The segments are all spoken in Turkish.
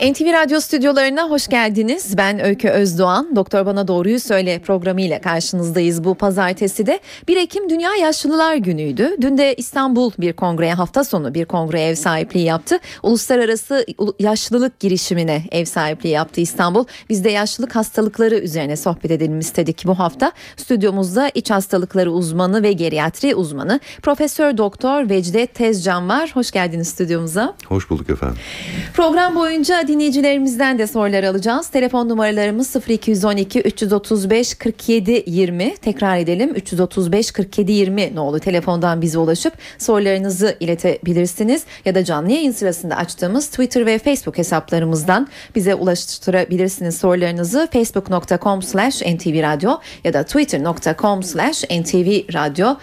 NTV Radyo stüdyolarına hoş geldiniz. Ben Öykü Özdoğan. Doktor Bana Doğruyu Söyle programıyla karşınızdayız bu pazartesi de. 1 Ekim Dünya Yaşlılar Günü'ydü. Dün de İstanbul bir kongreye hafta sonu bir kongreye ev sahipliği yaptı. Uluslararası yaşlılık girişimine ev sahipliği yaptı İstanbul. Biz de yaşlılık hastalıkları üzerine sohbet edelim istedik bu hafta. Stüdyomuzda iç hastalıkları uzmanı ve geriatri uzmanı Profesör Doktor Vecdet Tezcan var. Hoş geldiniz stüdyomuza. Hoş bulduk efendim. Program boyunca dinleyicilerimizden de sorular alacağız. Telefon numaralarımız 0212 335 47 20. Tekrar edelim 335 47 20 ne oldu telefondan bize ulaşıp sorularınızı iletebilirsiniz. Ya da canlı yayın sırasında açtığımız Twitter ve Facebook hesaplarımızdan bize ulaştırabilirsiniz sorularınızı. facebook.com slash ntvradio ya da twitter.com slash ntvradio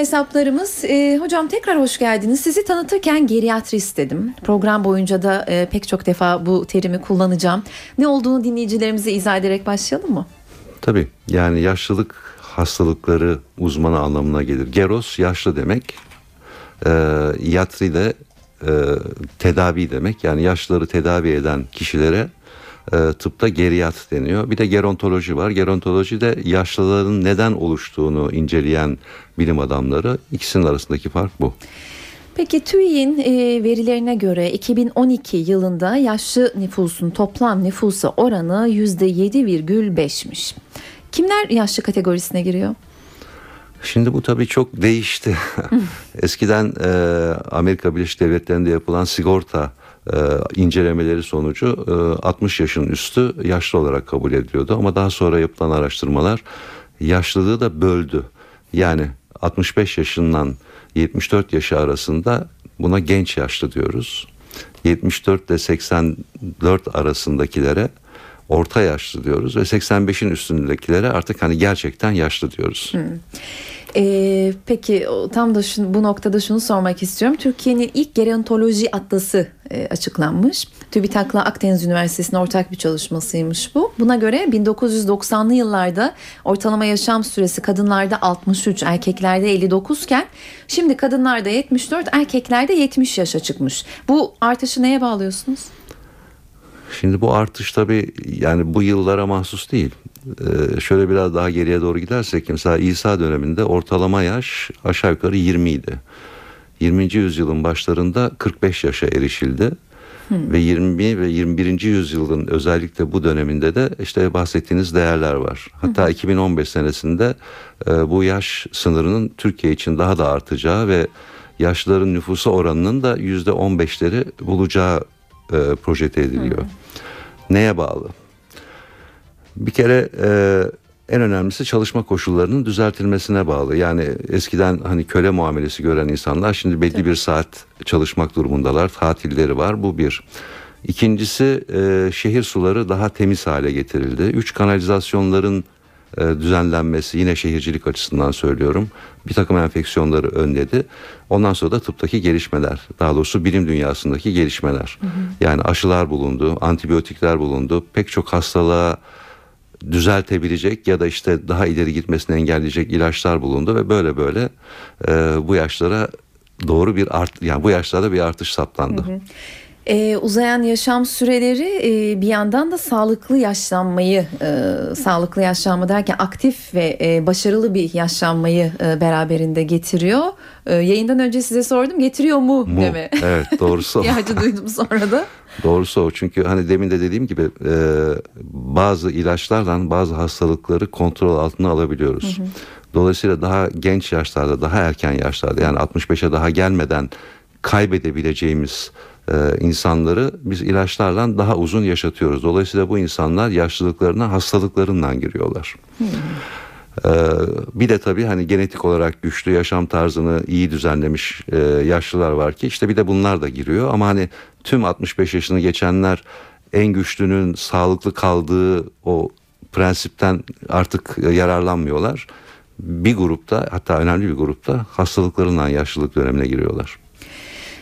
hesaplarımız. E, hocam tekrar hoş geldiniz. Sizi tanıtırken geriatrist dedim. Program boyunca da e, pek çok defa bu terimi kullanacağım. Ne olduğunu dinleyicilerimize izah ederek başlayalım mı? Tabii yani yaşlılık hastalıkları uzmanı anlamına gelir. Geros yaşlı demek. E, yatri de e, tedavi demek. Yani yaşlıları tedavi eden kişilere e, tıpta geriyat deniyor. Bir de gerontoloji var. Gerontoloji de yaşlıların neden oluştuğunu inceleyen bilim adamları. İkisinin arasındaki fark bu. Peki TÜİ'nin e, verilerine göre 2012 yılında yaşlı nüfusun toplam nüfusa oranı %7,5'miş. Kimler yaşlı kategorisine giriyor? Şimdi bu tabii çok değişti. Eskiden e, Amerika Birleşik Devletleri'nde yapılan sigorta e, incelemeleri sonucu e, 60 yaşın üstü yaşlı olarak kabul ediliyordu. Ama daha sonra yapılan araştırmalar yaşlılığı da böldü. Yani 65 yaşından 74 yaşı arasında buna genç yaşlı diyoruz. 74 ile 84 arasındakilere orta yaşlı diyoruz ve 85'in üstündekilere artık hani gerçekten yaşlı diyoruz. Hmm. Ee, peki tam da şu, bu noktada şunu sormak istiyorum. Türkiye'nin ilk gerontoloji atlası e, açıklanmış. TÜBİTAK'la Akdeniz Üniversitesi'nin ortak bir çalışmasıymış bu. Buna göre 1990'lı yıllarda ortalama yaşam süresi kadınlarda 63, erkeklerde 59 iken şimdi kadınlarda 74, erkeklerde 70 yaşa çıkmış. Bu artışı neye bağlıyorsunuz? Şimdi bu artış tabii yani bu yıllara mahsus değil. Ee, şöyle biraz daha geriye doğru gidersek mesela İsa döneminde ortalama yaş aşağı yukarı 20 idi. 20. yüzyılın başlarında 45 yaşa erişildi. Hmm. Ve 20 ve 21. yüzyılın özellikle bu döneminde de işte bahsettiğiniz değerler var. Hatta hmm. 2015 senesinde e, bu yaş sınırının Türkiye için daha da artacağı ve yaşlıların nüfusu oranının da %15'leri bulacağı e, projete ediliyor. Hmm. Neye bağlı? Bir kere e, en önemlisi çalışma koşullarının düzeltilmesine bağlı. Yani eskiden hani köle muamelesi gören insanlar şimdi belli bir saat çalışmak durumundalar. Tatilleri var. Bu bir. İkincisi e, şehir suları daha temiz hale getirildi. Üç kanalizasyonların düzenlenmesi yine şehircilik açısından söylüyorum. Bir takım enfeksiyonları önledi. Ondan sonra da tıptaki gelişmeler, daha doğrusu bilim dünyasındaki gelişmeler. Hı hı. Yani aşılar bulundu, antibiyotikler bulundu. Pek çok hastalığa düzeltebilecek ya da işte daha ileri gitmesini engelleyecek ilaçlar bulundu ve böyle böyle e, bu yaşlara doğru bir art yani bu yaşlarda bir artış saptandı. Hı hı. Ee, uzayan yaşam süreleri e, bir yandan da sağlıklı yaşlanmayı, e, sağlıklı yaşlanma derken aktif ve e, başarılı bir yaşlanmayı e, beraberinde getiriyor. E, yayından önce size sordum getiriyor mu, mu? deme. Evet doğrusu. İhtiyacı duydum sonra da. Doğrusu o çünkü hani demin de dediğim gibi e, bazı ilaçlardan bazı hastalıkları kontrol altına alabiliyoruz. Hı hı. Dolayısıyla daha genç yaşlarda daha erken yaşlarda yani 65'e daha gelmeden kaybedebileceğimiz insanları biz ilaçlardan daha uzun yaşatıyoruz. Dolayısıyla bu insanlar yaşlılıklarına hastalıklarından giriyorlar. Hmm. Ee, bir de tabii hani genetik olarak güçlü yaşam tarzını iyi düzenlemiş e, yaşlılar var ki işte bir de bunlar da giriyor ama hani tüm 65 yaşını geçenler en güçlünün sağlıklı kaldığı o prensipten artık yararlanmıyorlar. Bir grupta hatta önemli bir grupta hastalıklarından yaşlılık dönemine giriyorlar.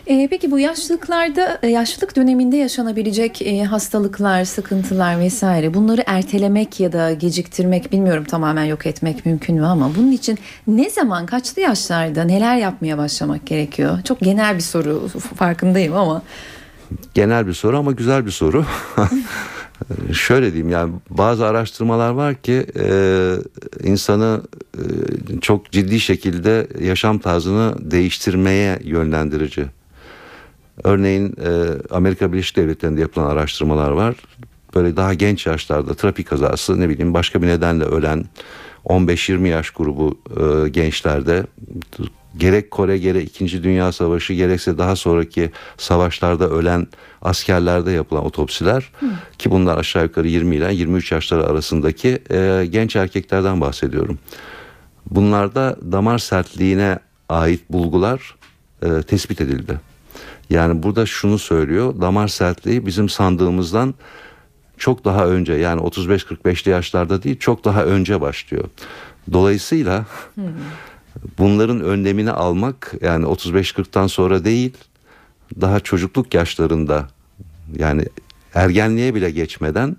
E, peki bu yaşlılıklarda, e, yaşlılık döneminde yaşanabilecek e, hastalıklar, sıkıntılar vesaire bunları ertelemek ya da geciktirmek bilmiyorum tamamen yok etmek mümkün mü ama bunun için ne zaman, kaçlı yaşlarda neler yapmaya başlamak gerekiyor? Çok genel bir soru farkındayım ama. Genel bir soru ama güzel bir soru. Şöyle diyeyim yani bazı araştırmalar var ki e, insanı e, çok ciddi şekilde yaşam tarzını değiştirmeye yönlendirici. Örneğin e, Amerika Birleşik Devletleri'nde yapılan araştırmalar var. Böyle daha genç yaşlarda trafik kazası ne bileyim başka bir nedenle ölen 15-20 yaş grubu e, gençlerde gerek Kore gerek 2. Dünya Savaşı gerekse daha sonraki savaşlarda ölen askerlerde yapılan otopsiler Hı. ki bunlar aşağı yukarı 20 ile 23 yaşları arasındaki e, genç erkeklerden bahsediyorum. Bunlarda damar sertliğine ait bulgular e, tespit edildi. Yani burada şunu söylüyor damar sertliği bizim sandığımızdan çok daha önce yani 35-45'li yaşlarda değil çok daha önce başlıyor. Dolayısıyla bunların önlemini almak yani 35-40'tan sonra değil daha çocukluk yaşlarında yani ergenliğe bile geçmeden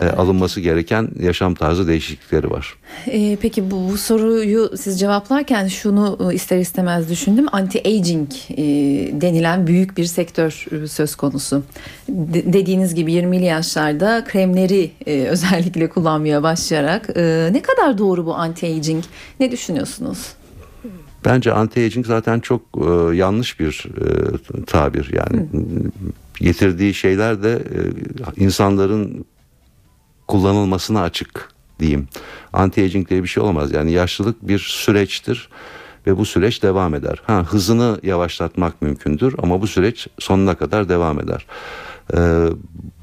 e, alınması gereken yaşam tarzı değişiklikleri var. E, peki bu, bu soruyu siz cevaplarken şunu e, ister istemez düşündüm. Anti-aging e, denilen büyük bir sektör e, söz konusu. De, dediğiniz gibi 20'li yaşlarda kremleri e, özellikle kullanmaya başlayarak e, ne kadar doğru bu anti-aging? Ne düşünüyorsunuz? Bence anti-aging zaten çok e, yanlış bir e, tabir yani. Hı getirdiği şeyler de e, insanların kullanılmasına açık diyeyim. Anti-aging diye bir şey olmaz. Yani yaşlılık bir süreçtir ve bu süreç devam eder. Ha hızını yavaşlatmak mümkündür ama bu süreç sonuna kadar devam eder. Ee,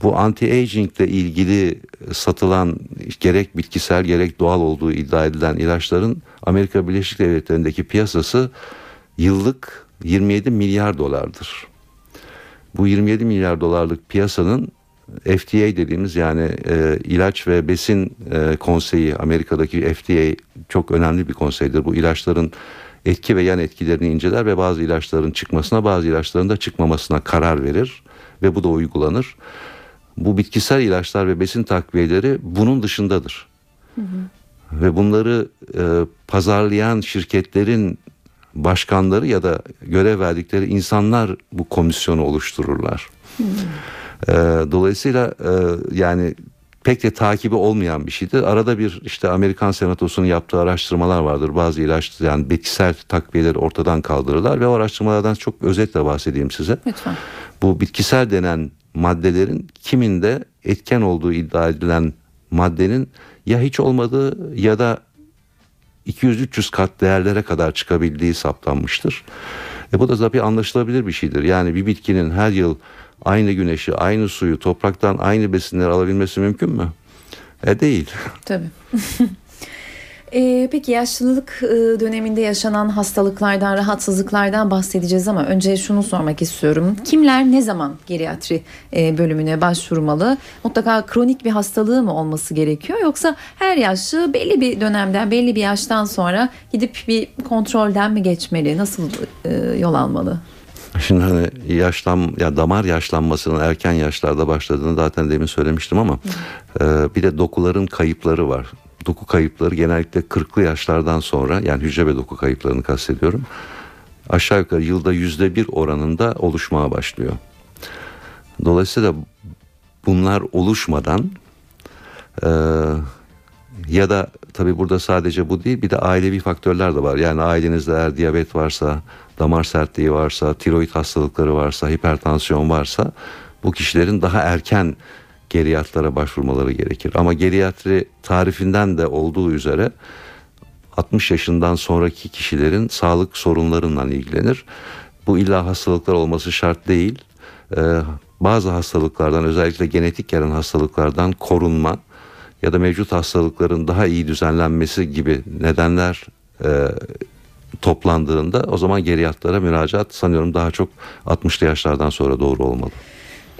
bu anti-aging ile ilgili satılan gerek bitkisel gerek doğal olduğu iddia edilen ilaçların Amerika Birleşik Devletleri'ndeki piyasası yıllık 27 milyar dolardır bu 27 milyar dolarlık piyasanın FDA dediğimiz yani e, ilaç ve besin e, konseyi Amerika'daki FDA çok önemli bir konseydir. Bu ilaçların etki ve yan etkilerini inceler ve bazı ilaçların çıkmasına bazı ilaçların da çıkmamasına karar verir ve bu da uygulanır. Bu bitkisel ilaçlar ve besin takviyeleri bunun dışındadır. Hı hı. Ve bunları e, pazarlayan şirketlerin başkanları ya da görev verdikleri insanlar bu komisyonu oluştururlar. Hmm. Ee, dolayısıyla e, yani pek de takibi olmayan bir şeydir. Arada bir işte Amerikan Senatosu'nun yaptığı araştırmalar vardır. Bazı ilaç yani bitkisel takviyeleri ortadan kaldırırlar ve o araştırmalardan çok özetle bahsedeyim size. Lütfen. Bu bitkisel denen maddelerin kiminde etken olduğu iddia edilen maddenin ya hiç olmadığı ya da 200-300 kat değerlere kadar çıkabildiği saptanmıştır. E bu da tabii anlaşılabilir bir şeydir. Yani bir bitkinin her yıl aynı güneşi, aynı suyu, topraktan aynı besinleri alabilmesi mümkün mü? E değil. Tabii. E, peki yaşlılık e, döneminde yaşanan hastalıklardan, rahatsızlıklardan bahsedeceğiz ama önce şunu sormak istiyorum. Kimler ne zaman geriatri e, bölümüne başvurmalı? Mutlaka kronik bir hastalığı mı olması gerekiyor yoksa her yaşlı belli bir dönemden, belli bir yaştan sonra gidip bir kontrolden mi geçmeli? Nasıl e, yol almalı? Şimdi hani yaşlan ya damar yaşlanmasının erken yaşlarda başladığını zaten demin söylemiştim ama e, bir de dokuların kayıpları var doku kayıpları genellikle 40'lı yaşlardan sonra yani hücre ve doku kayıplarını kastediyorum. Aşağı yukarı yılda yüzde bir oranında oluşmaya başlıyor. Dolayısıyla bunlar oluşmadan e, ya da tabi burada sadece bu değil bir de ailevi faktörler de var. Yani ailenizde eğer diyabet varsa, damar sertliği varsa, tiroid hastalıkları varsa, hipertansiyon varsa bu kişilerin daha erken geriyatlara başvurmaları gerekir. Ama geriyatri tarifinden de olduğu üzere 60 yaşından sonraki kişilerin sağlık sorunlarından ilgilenir. Bu illa hastalıklar olması şart değil. Ee, bazı hastalıklardan özellikle genetik gelen hastalıklardan korunma ya da mevcut hastalıkların daha iyi düzenlenmesi gibi nedenler e, toplandığında o zaman geriyatlara müracaat sanıyorum daha çok 60'lı yaşlardan sonra doğru olmalı.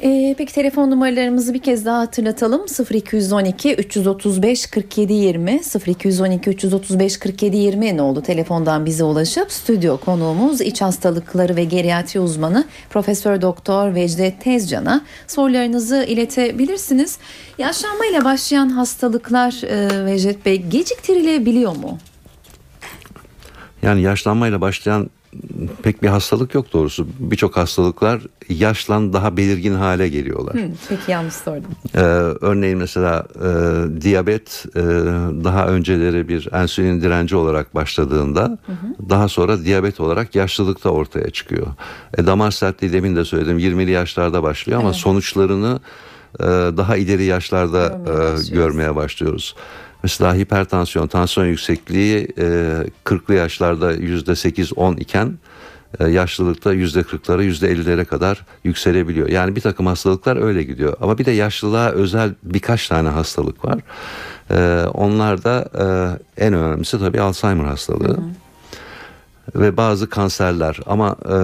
Ee, peki telefon numaralarımızı bir kez daha hatırlatalım. 0212 335 47 20 0212 335 47 20 ne oldu? Telefondan bize ulaşıp stüdyo konuğumuz iç hastalıkları ve geriatri uzmanı Profesör Doktor Vecdet Tezcan'a sorularınızı iletebilirsiniz. Yaşlanmayla başlayan hastalıklar e, Vecdet Bey geciktirilebiliyor mu? Yani yaşlanmayla başlayan pek bir hastalık yok doğrusu. Birçok hastalıklar yaşlan daha belirgin hale geliyorlar. Hı, peki yanlış sordum. Ee, örneğin mesela e, diyabet e, daha önceleri bir insülin direnci olarak başladığında hı hı. daha sonra diyabet olarak yaşlılıkta ortaya çıkıyor. E, damar sertliği demin de söyledim 20'li yaşlarda başlıyor ama evet. sonuçlarını e, daha ileri yaşlarda görmeye, e, görmeye başlıyoruz. Mesela hipertansiyon, tansiyon yüksekliği e, 40'lı yaşlarda %8-10 iken e, yaşlılıkta %40'lara %50'lere kadar yükselebiliyor. Yani bir takım hastalıklar öyle gidiyor. Ama bir de yaşlılığa özel birkaç tane hastalık var. E, onlar da e, en önemlisi tabii Alzheimer hastalığı. Hı hı ve bazı kanserler ama e,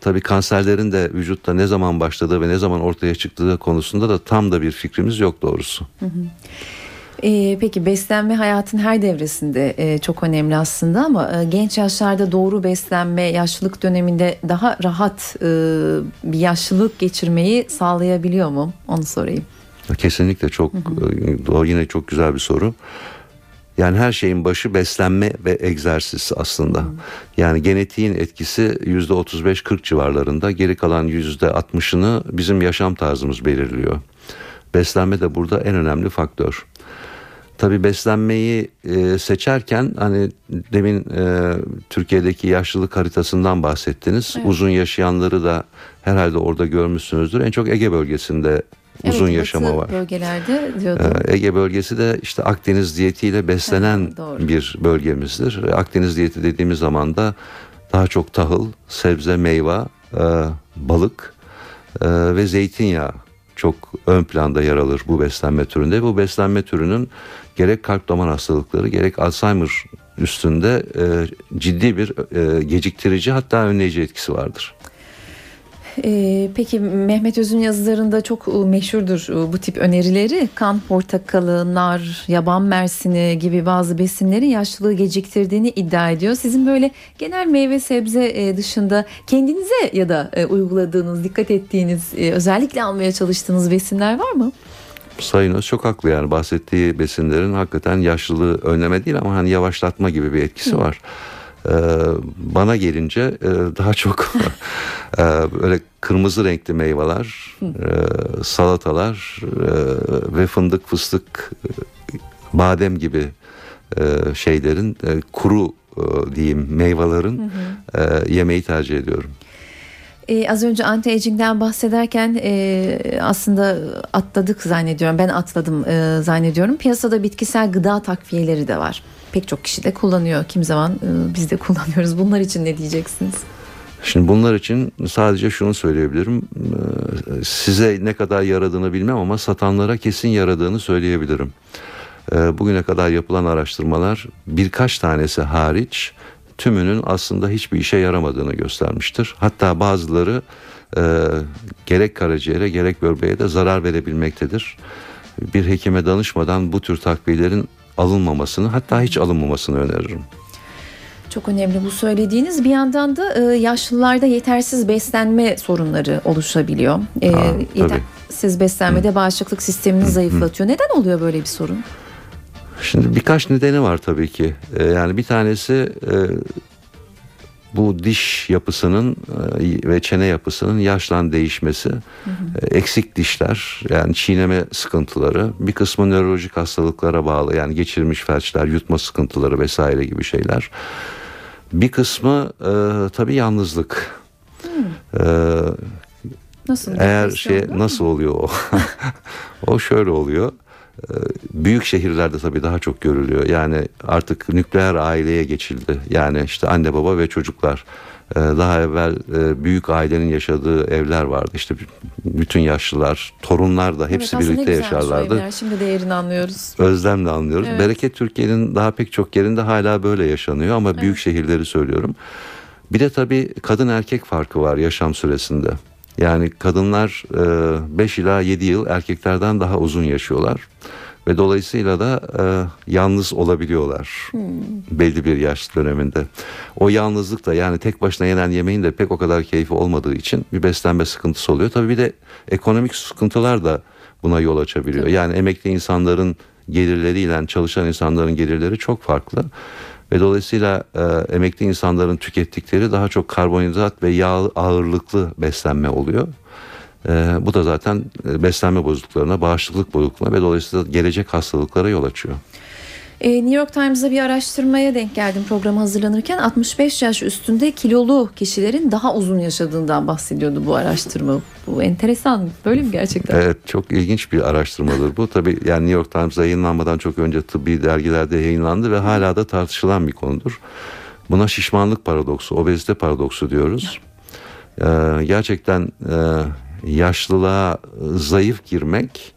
tabii kanserlerin de vücutta ne zaman başladığı ve ne zaman ortaya çıktığı konusunda da tam da bir fikrimiz yok doğrusu. Hı hı. Ee, peki beslenme hayatın her devresinde e, çok önemli aslında ama e, genç yaşlarda doğru beslenme yaşlılık döneminde daha rahat e, bir yaşlılık geçirmeyi sağlayabiliyor mu? Onu sorayım. Kesinlikle çok hı. o yine çok güzel bir soru. Yani her şeyin başı beslenme ve egzersiz aslında. Hı. Yani genetiğin etkisi yüzde 35-40 civarlarında geri kalan yüzde 60'ını bizim yaşam tarzımız belirliyor. Beslenme de burada en önemli faktör. Tabi beslenmeyi e, seçerken hani demin e, Türkiye'deki yaşlılık haritasından bahsettiniz. Evet. Uzun yaşayanları da herhalde orada görmüşsünüzdür. En çok Ege bölgesinde uzun evet, yaşama var. bölgelerde diyordum. Ee, Ege bölgesi de işte Akdeniz diyetiyle beslenen evet, bir bölgemizdir. Akdeniz diyeti dediğimiz zaman da daha çok tahıl, sebze, meyve, e, balık e, ve zeytinyağı çok ön planda yer alır bu beslenme türünde. Bu beslenme türünün gerek kalp damar hastalıkları gerek Alzheimer üstünde e, ciddi bir e, geciktirici hatta önleyici etkisi vardır. Ee, peki Mehmet Öz'ün yazılarında çok e, meşhurdur e, bu tip önerileri. Kan portakalı, nar, yaban mersini gibi bazı besinlerin yaşlılığı geciktirdiğini iddia ediyor. Sizin böyle genel meyve sebze e, dışında kendinize ya da uyguladığınız, dikkat ettiğiniz, özellikle almaya çalıştığınız besinler var mı? Sayın Öz çok haklı yani bahsettiği besinlerin hakikaten yaşlılığı önleme değil ama hani yavaşlatma gibi bir etkisi var. Ee, bana gelince e, daha çok e, böyle kırmızı renkli meyveler, e, salatalar ve fındık, fıstık, badem gibi şeylerin kuru diyeyim meyvelerin yemeği tercih ediyorum. Ee, az önce anti-aging'den bahsederken e, aslında atladık zannediyorum. Ben atladım e, zannediyorum. Piyasada bitkisel gıda takviyeleri de var. Pek çok kişi de kullanıyor. Kim zaman e, biz de kullanıyoruz. Bunlar için ne diyeceksiniz? Şimdi bunlar için sadece şunu söyleyebilirim. E, size ne kadar yaradığını bilmem ama satanlara kesin yaradığını söyleyebilirim. E, bugüne kadar yapılan araştırmalar birkaç tanesi hariç tümünün aslında hiçbir işe yaramadığını göstermiştir. Hatta bazıları e, gerek karaciğere gerek böbreğe de zarar verebilmektedir. Bir hekime danışmadan bu tür takviyelerin alınmamasını hatta hiç alınmamasını öneririm. Çok önemli bu söylediğiniz. Bir yandan da e, yaşlılarda yetersiz beslenme sorunları oluşabiliyor. E, ha, yetersiz beslenmede Hı. bağışıklık sistemini Hı. zayıflatıyor. Neden oluyor böyle bir sorun? Şimdi birkaç nedeni var tabii ki. Ee, yani bir tanesi e, bu diş yapısının e, ve çene yapısının yaşlan değişmesi, hı hı. E, eksik dişler yani çiğneme sıkıntıları, bir kısmı nörolojik hastalıklara bağlı yani geçirmiş felçler, yutma sıkıntıları vesaire gibi şeyler. Bir kısmı e, tabii yalnızlık. Hı. E, Nasıl? Eğer şey nasıl oluyor o? o şöyle oluyor. Ee, büyük şehirlerde tabii daha çok görülüyor. Yani artık nükleer aileye geçildi. Yani işte anne baba ve çocuklar. Ee, daha evvel e, büyük ailenin yaşadığı evler vardı. İşte bütün yaşlılar, torunlar da hepsi evet, birlikte yaşarlardı. Evler. Şimdi değerini anlıyoruz. Özlemle anlıyoruz. Evet. Bereket Türkiye'nin daha pek çok yerinde hala böyle yaşanıyor ama evet. büyük şehirleri söylüyorum. Bir de tabii kadın erkek farkı var yaşam süresinde. Yani kadınlar 5 ila 7 yıl erkeklerden daha uzun yaşıyorlar. Ve dolayısıyla da e, yalnız olabiliyorlar hmm. belli bir yaş döneminde. O yalnızlık da yani tek başına yenen yemeğin de pek o kadar keyfi olmadığı için bir beslenme sıkıntısı oluyor. Tabii bir de ekonomik sıkıntılar da buna yol açabiliyor. Yani emekli insanların gelirleriyle çalışan insanların gelirleri çok farklı. Ve dolayısıyla e, emekli insanların tükettikleri daha çok karbonhidrat ve yağ ağırlıklı beslenme oluyor. E, bu da zaten e, beslenme bozukluklarına, bağışıklık bozukluğuna ve dolayısıyla gelecek hastalıklara yol açıyor. E, New York Times'da bir araştırmaya denk geldim programı hazırlanırken 65 yaş üstünde kilolu kişilerin daha uzun yaşadığından bahsediyordu bu araştırma. Bu enteresan böyle mi gerçekten? Evet çok ilginç bir araştırmadır bu. Tabii yani New York Times'da yayınlanmadan çok önce tıbbi dergilerde yayınlandı ve hala da tartışılan bir konudur. Buna şişmanlık paradoksu, obezite paradoksu diyoruz. Ee, gerçekten e, yaşlılığa zayıf girmek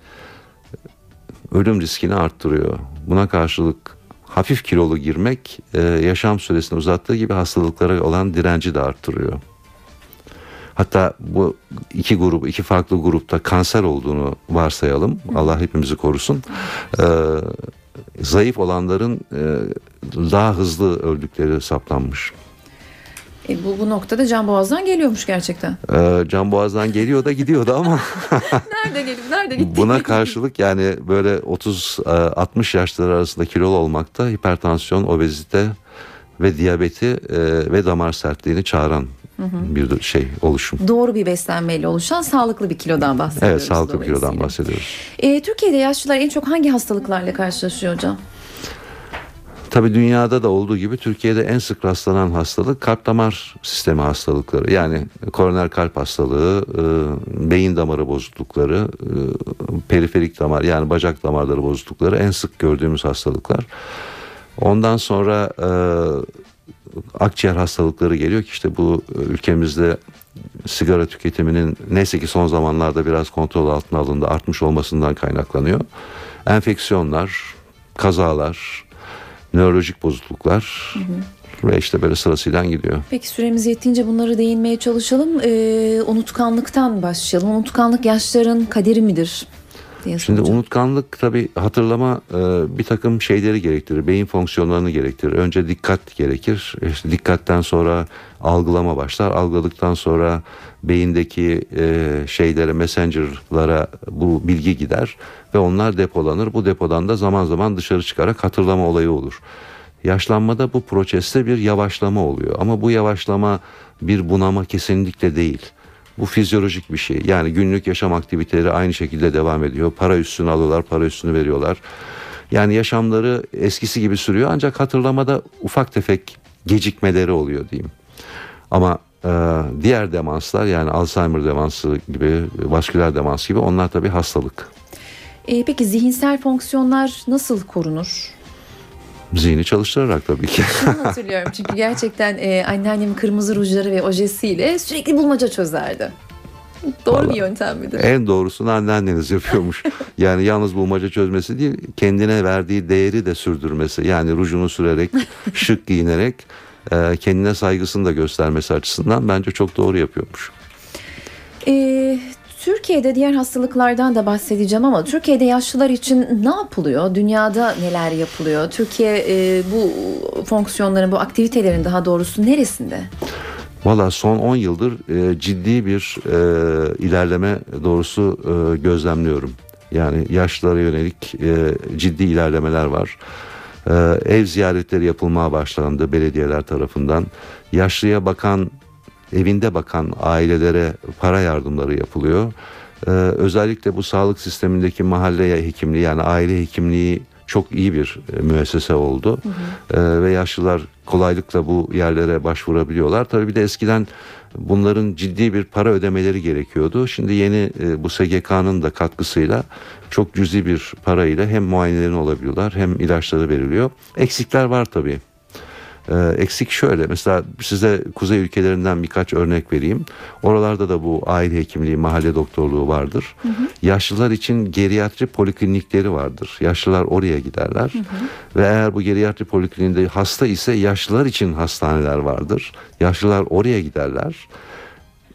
ölüm riskini arttırıyor. Buna karşılık hafif kilolu girmek e, yaşam süresini uzattığı gibi hastalıklara olan direnci de arttırıyor. Hatta bu iki grup, iki farklı grupta kanser olduğunu varsayalım. Allah hepimizi korusun. Ee, zayıf olanların e, daha hızlı öldükleri saptanmış. E bu, bu noktada Can Boğaz'dan geliyormuş gerçekten. Ee, Can Boğaz'dan geliyor da gidiyordu ama. nerede gelip nerede gitti? Buna karşılık yani böyle 30-60 yaşları arasında kilolu olmakta hipertansiyon, obezite ve diyabeti e, ve damar sertliğini çağıran bir şey oluşum. Doğru bir beslenmeyle oluşan sağlıklı bir kilodan bahsediyoruz. Evet sağlıklı bir kilodan bahsediyoruz. E, Türkiye'de yaşlılar en çok hangi hastalıklarla karşılaşıyor hocam? Tabi dünyada da olduğu gibi Türkiye'de en sık rastlanan hastalık kalp damar sistemi hastalıkları. Yani koroner kalp hastalığı, e, beyin damarı bozuklukları, e, periferik damar yani bacak damarları bozuklukları en sık gördüğümüz hastalıklar. Ondan sonra e, akciğer hastalıkları geliyor ki işte bu ülkemizde sigara tüketiminin neyse ki son zamanlarda biraz kontrol altına alındı artmış olmasından kaynaklanıyor. Enfeksiyonlar, kazalar, nörolojik bozukluklar hı hı. ve işte böyle sırasıyla gidiyor. Peki süremiz yettiğince bunları değinmeye çalışalım. Ee, unutkanlıktan başlayalım. Unutkanlık yaşların kaderi midir? Şimdi soracağım. unutkanlık tabi hatırlama e, bir takım şeyleri gerektirir. Beyin fonksiyonlarını gerektirir. Önce dikkat gerekir. İşte dikkatten sonra algılama başlar. Algıladıktan sonra beyindeki e, şeylere, messenger'lara bu bilgi gider ve onlar depolanır. Bu depodan da zaman zaman dışarı çıkarak hatırlama olayı olur. Yaşlanmada bu proseste bir yavaşlama oluyor. Ama bu yavaşlama bir bunama kesinlikle değil. Bu fizyolojik bir şey. Yani günlük yaşam aktiviteleri aynı şekilde devam ediyor. Para üstünü alıyorlar, para üstünü veriyorlar. Yani yaşamları eskisi gibi sürüyor ancak hatırlamada ufak tefek gecikmeleri oluyor diyeyim. Ama e, diğer demanslar yani Alzheimer demansı gibi, vasküler demans gibi onlar tabii hastalık. E, peki zihinsel fonksiyonlar nasıl korunur? Zihni çalıştırarak tabii ki. Şunu hatırlıyorum çünkü gerçekten e, anneannem kırmızı rujları ve ojesiyle sürekli bulmaca çözerdi. Doğru Vallahi, bir yöntem midir? En doğrusunu anneanneniz yapıyormuş. yani yalnız bulmaca çözmesi değil, kendine verdiği değeri de sürdürmesi. Yani rujunu sürerek, şık giyinerek e, kendine saygısını da göstermesi açısından bence çok doğru yapıyormuş. Ee, Türkiye'de diğer hastalıklardan da bahsedeceğim ama Türkiye'de yaşlılar için ne yapılıyor? Dünyada neler yapılıyor? Türkiye e, bu fonksiyonların, bu aktivitelerin daha doğrusu neresinde? Valla son 10 yıldır e, ciddi bir e, ilerleme doğrusu e, gözlemliyorum. Yani yaşlılara yönelik e, ciddi ilerlemeler var. E, ev ziyaretleri yapılmaya başlandı belediyeler tarafından. Yaşlıya bakan evinde bakan ailelere para yardımları yapılıyor. Ee, özellikle bu sağlık sistemindeki mahalle hekimliği yani aile hekimliği çok iyi bir e, müessese oldu. Hı hı. Ee, ve yaşlılar kolaylıkla bu yerlere başvurabiliyorlar. Tabii bir de eskiden bunların ciddi bir para ödemeleri gerekiyordu. Şimdi yeni e, bu SGK'nın da katkısıyla çok cüzi bir parayla hem muayenelerini olabiliyorlar hem ilaçları veriliyor. Eksikler var tabii. E, eksik şöyle mesela size kuzey ülkelerinden birkaç örnek vereyim. Oralarda da bu aile hekimliği, mahalle doktorluğu vardır. Hı hı. Yaşlılar için geriatri poliklinikleri vardır. Yaşlılar oraya giderler. Hı hı. Ve eğer bu geriatri polikliniğinde hasta ise yaşlılar için hastaneler vardır. Yaşlılar oraya giderler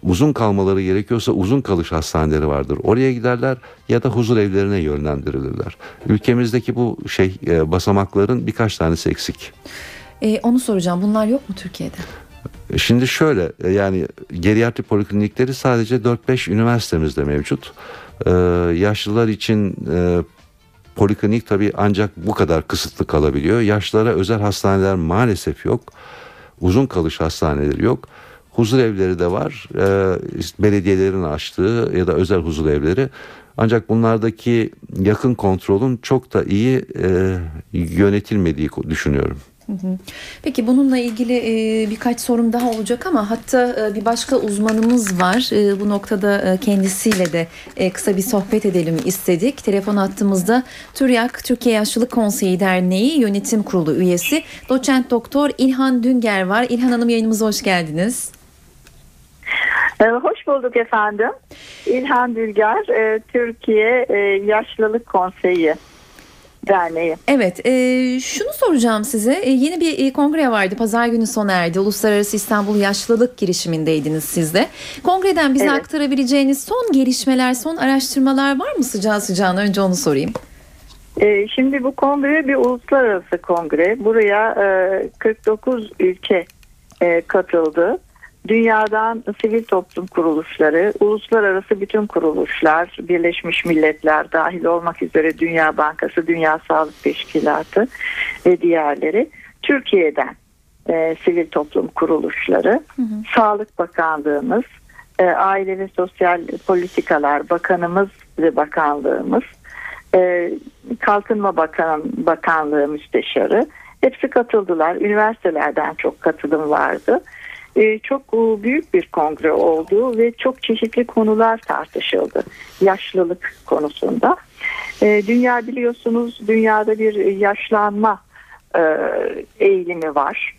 uzun kalmaları gerekiyorsa uzun kalış hastaneleri vardır. Oraya giderler ya da huzur evlerine yönlendirilirler. Ülkemizdeki bu şey e, basamakların birkaç tanesi eksik. E, onu soracağım. Bunlar yok mu Türkiye'de? Şimdi şöyle e, yani geriatri poliklinikleri sadece 4-5 üniversitemizde mevcut. Ee, yaşlılar için e, poliklinik tabii ancak bu kadar kısıtlı kalabiliyor. Yaşlılara özel hastaneler maalesef yok. Uzun kalış hastaneleri yok. Huzur evleri de var. Ee, belediyelerin açtığı ya da özel huzur evleri. Ancak bunlardaki yakın kontrolün çok da iyi e, yönetilmediği düşünüyorum. Peki bununla ilgili e, birkaç sorum daha olacak ama hatta e, bir başka uzmanımız var. E, bu noktada kendisiyle de kısa bir sohbet edelim istedik. Telefon attığımızda TÜRYAK Türkiye Yaşlılık Konseyi Derneği Yönetim Kurulu üyesi doçent doktor İlhan Dünger var. İlhan Hanım yayınımıza hoş geldiniz. Hoş bulduk efendim. İlhan Dülger, Türkiye Yaşlılık Konseyi Derneği. Evet, e, şunu soracağım size. E, yeni bir e, kongre vardı. Pazar günü sona erdi. Uluslararası İstanbul Yaşlılık girişimindeydiniz siz de. Kongreden bize evet. aktarabileceğiniz son gelişmeler, son araştırmalar var mı sıcağı sıcağına? Önce onu sorayım. E, şimdi bu kongre bir uluslararası kongre. Buraya e, 49 ülke e, katıldı dünyadan sivil toplum kuruluşları, uluslararası bütün kuruluşlar, Birleşmiş Milletler dahil olmak üzere Dünya Bankası, Dünya Sağlık Teşkilatı ve diğerleri Türkiye'den e, sivil toplum kuruluşları, hı hı. Sağlık Bakanlığımız, e, Aile ve Sosyal Politikalar Bakanımız ve Bakanlığımız, e, Kalkınma Bakan, Bakanlığı Müsteşarı hepsi katıldılar. Üniversitelerden çok katılım vardı. E, çok e, büyük bir kongre oldu ve çok çeşitli konular tartışıldı yaşlılık konusunda. E, dünya biliyorsunuz dünyada bir yaşlanma eğilimi var.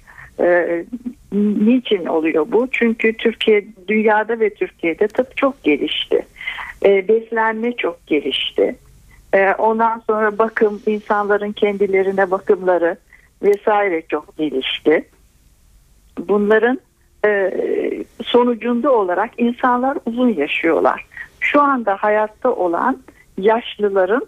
Niçin oluyor bu? Çünkü Türkiye dünyada ve Türkiye'de tıp çok gelişti. Beslenme çok gelişti. Ondan sonra bakım, insanların kendilerine bakımları vesaire çok gelişti. Bunların e, sonucunda olarak insanlar uzun yaşıyorlar. Şu anda hayatta olan yaşlıların,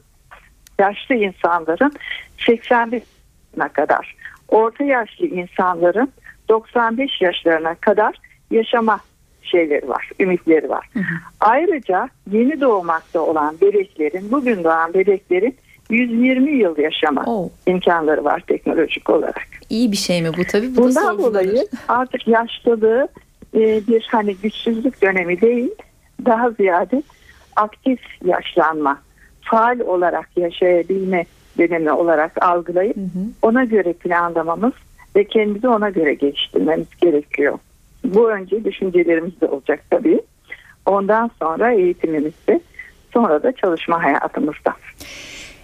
yaşlı insanların 85'ine kadar, orta yaşlı insanların 95 yaşlarına kadar yaşama şeyleri var, ümitleri var. Hı hı. Ayrıca yeni doğmakta olan bebeklerin, bugün doğan bebeklerin 120 yıl yaşama oh. imkanları var teknolojik olarak. İyi bir şey mi bu tabii? Bu Bundan dolayı artık yaşlılığı e, bir hani güçsüzlük dönemi değil, daha ziyade aktif yaşlanma, faal olarak yaşayabilme dönemi olarak algılayıp hı hı. ona göre planlamamız ve kendimizi ona göre geliştirmemiz gerekiyor. Bu önce düşüncelerimiz de olacak tabii. Ondan sonra eğitimimizde, sonra da çalışma hayatımızda.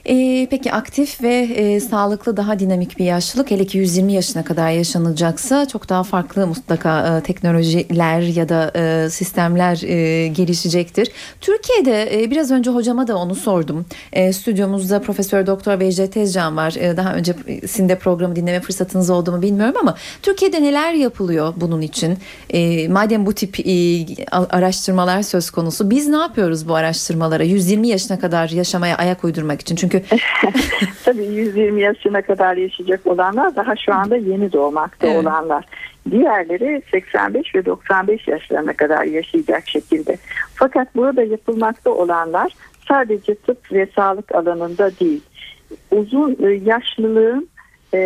E, peki aktif ve e, sağlıklı daha dinamik bir yaşlılık hele ki 120 yaşına kadar yaşanılacaksa çok daha farklı mutlaka e, teknolojiler ya da e, sistemler e, gelişecektir. Türkiye'de e, biraz önce hocama da onu sordum. E, stüdyomuzda Profesör Doktor Vejde Tezcan var. E, daha öncesinde programı dinleme fırsatınız oldu mu bilmiyorum ama Türkiye'de neler yapılıyor bunun için? E, madem bu tip e, araştırmalar söz konusu biz ne yapıyoruz bu araştırmalara 120 yaşına kadar yaşamaya ayak uydurmak için? Çünkü Tabii 120 yaşına kadar yaşayacak olanlar daha şu anda yeni doğmakta evet. olanlar. Diğerleri 85 ve 95 yaşlarına kadar yaşayacak şekilde. Fakat burada yapılmakta olanlar sadece tıp ve sağlık alanında değil. Uzun e, yaşlılığın e,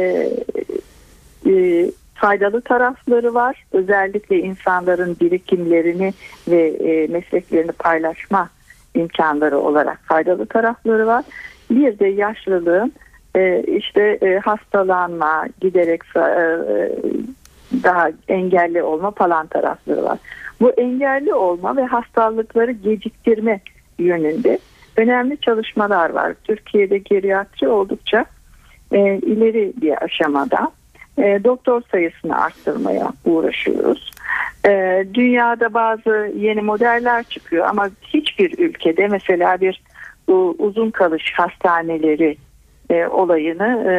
e, faydalı tarafları var. Özellikle insanların birikimlerini ve e, mesleklerini paylaşma imkanları olarak faydalı tarafları var. Bir de yaşlılığın e, işte e, hastalanma, giderek e, daha engelli olma falan tarafları var. Bu engelli olma ve hastalıkları geciktirme yönünde önemli çalışmalar var. Türkiye'de geriatri oldukça ileri bir aşamada. Doktor sayısını arttırmaya uğraşıyoruz. Dünyada bazı yeni modeller çıkıyor ama hiçbir ülkede mesela bir uzun kalış hastaneleri e, olayını e,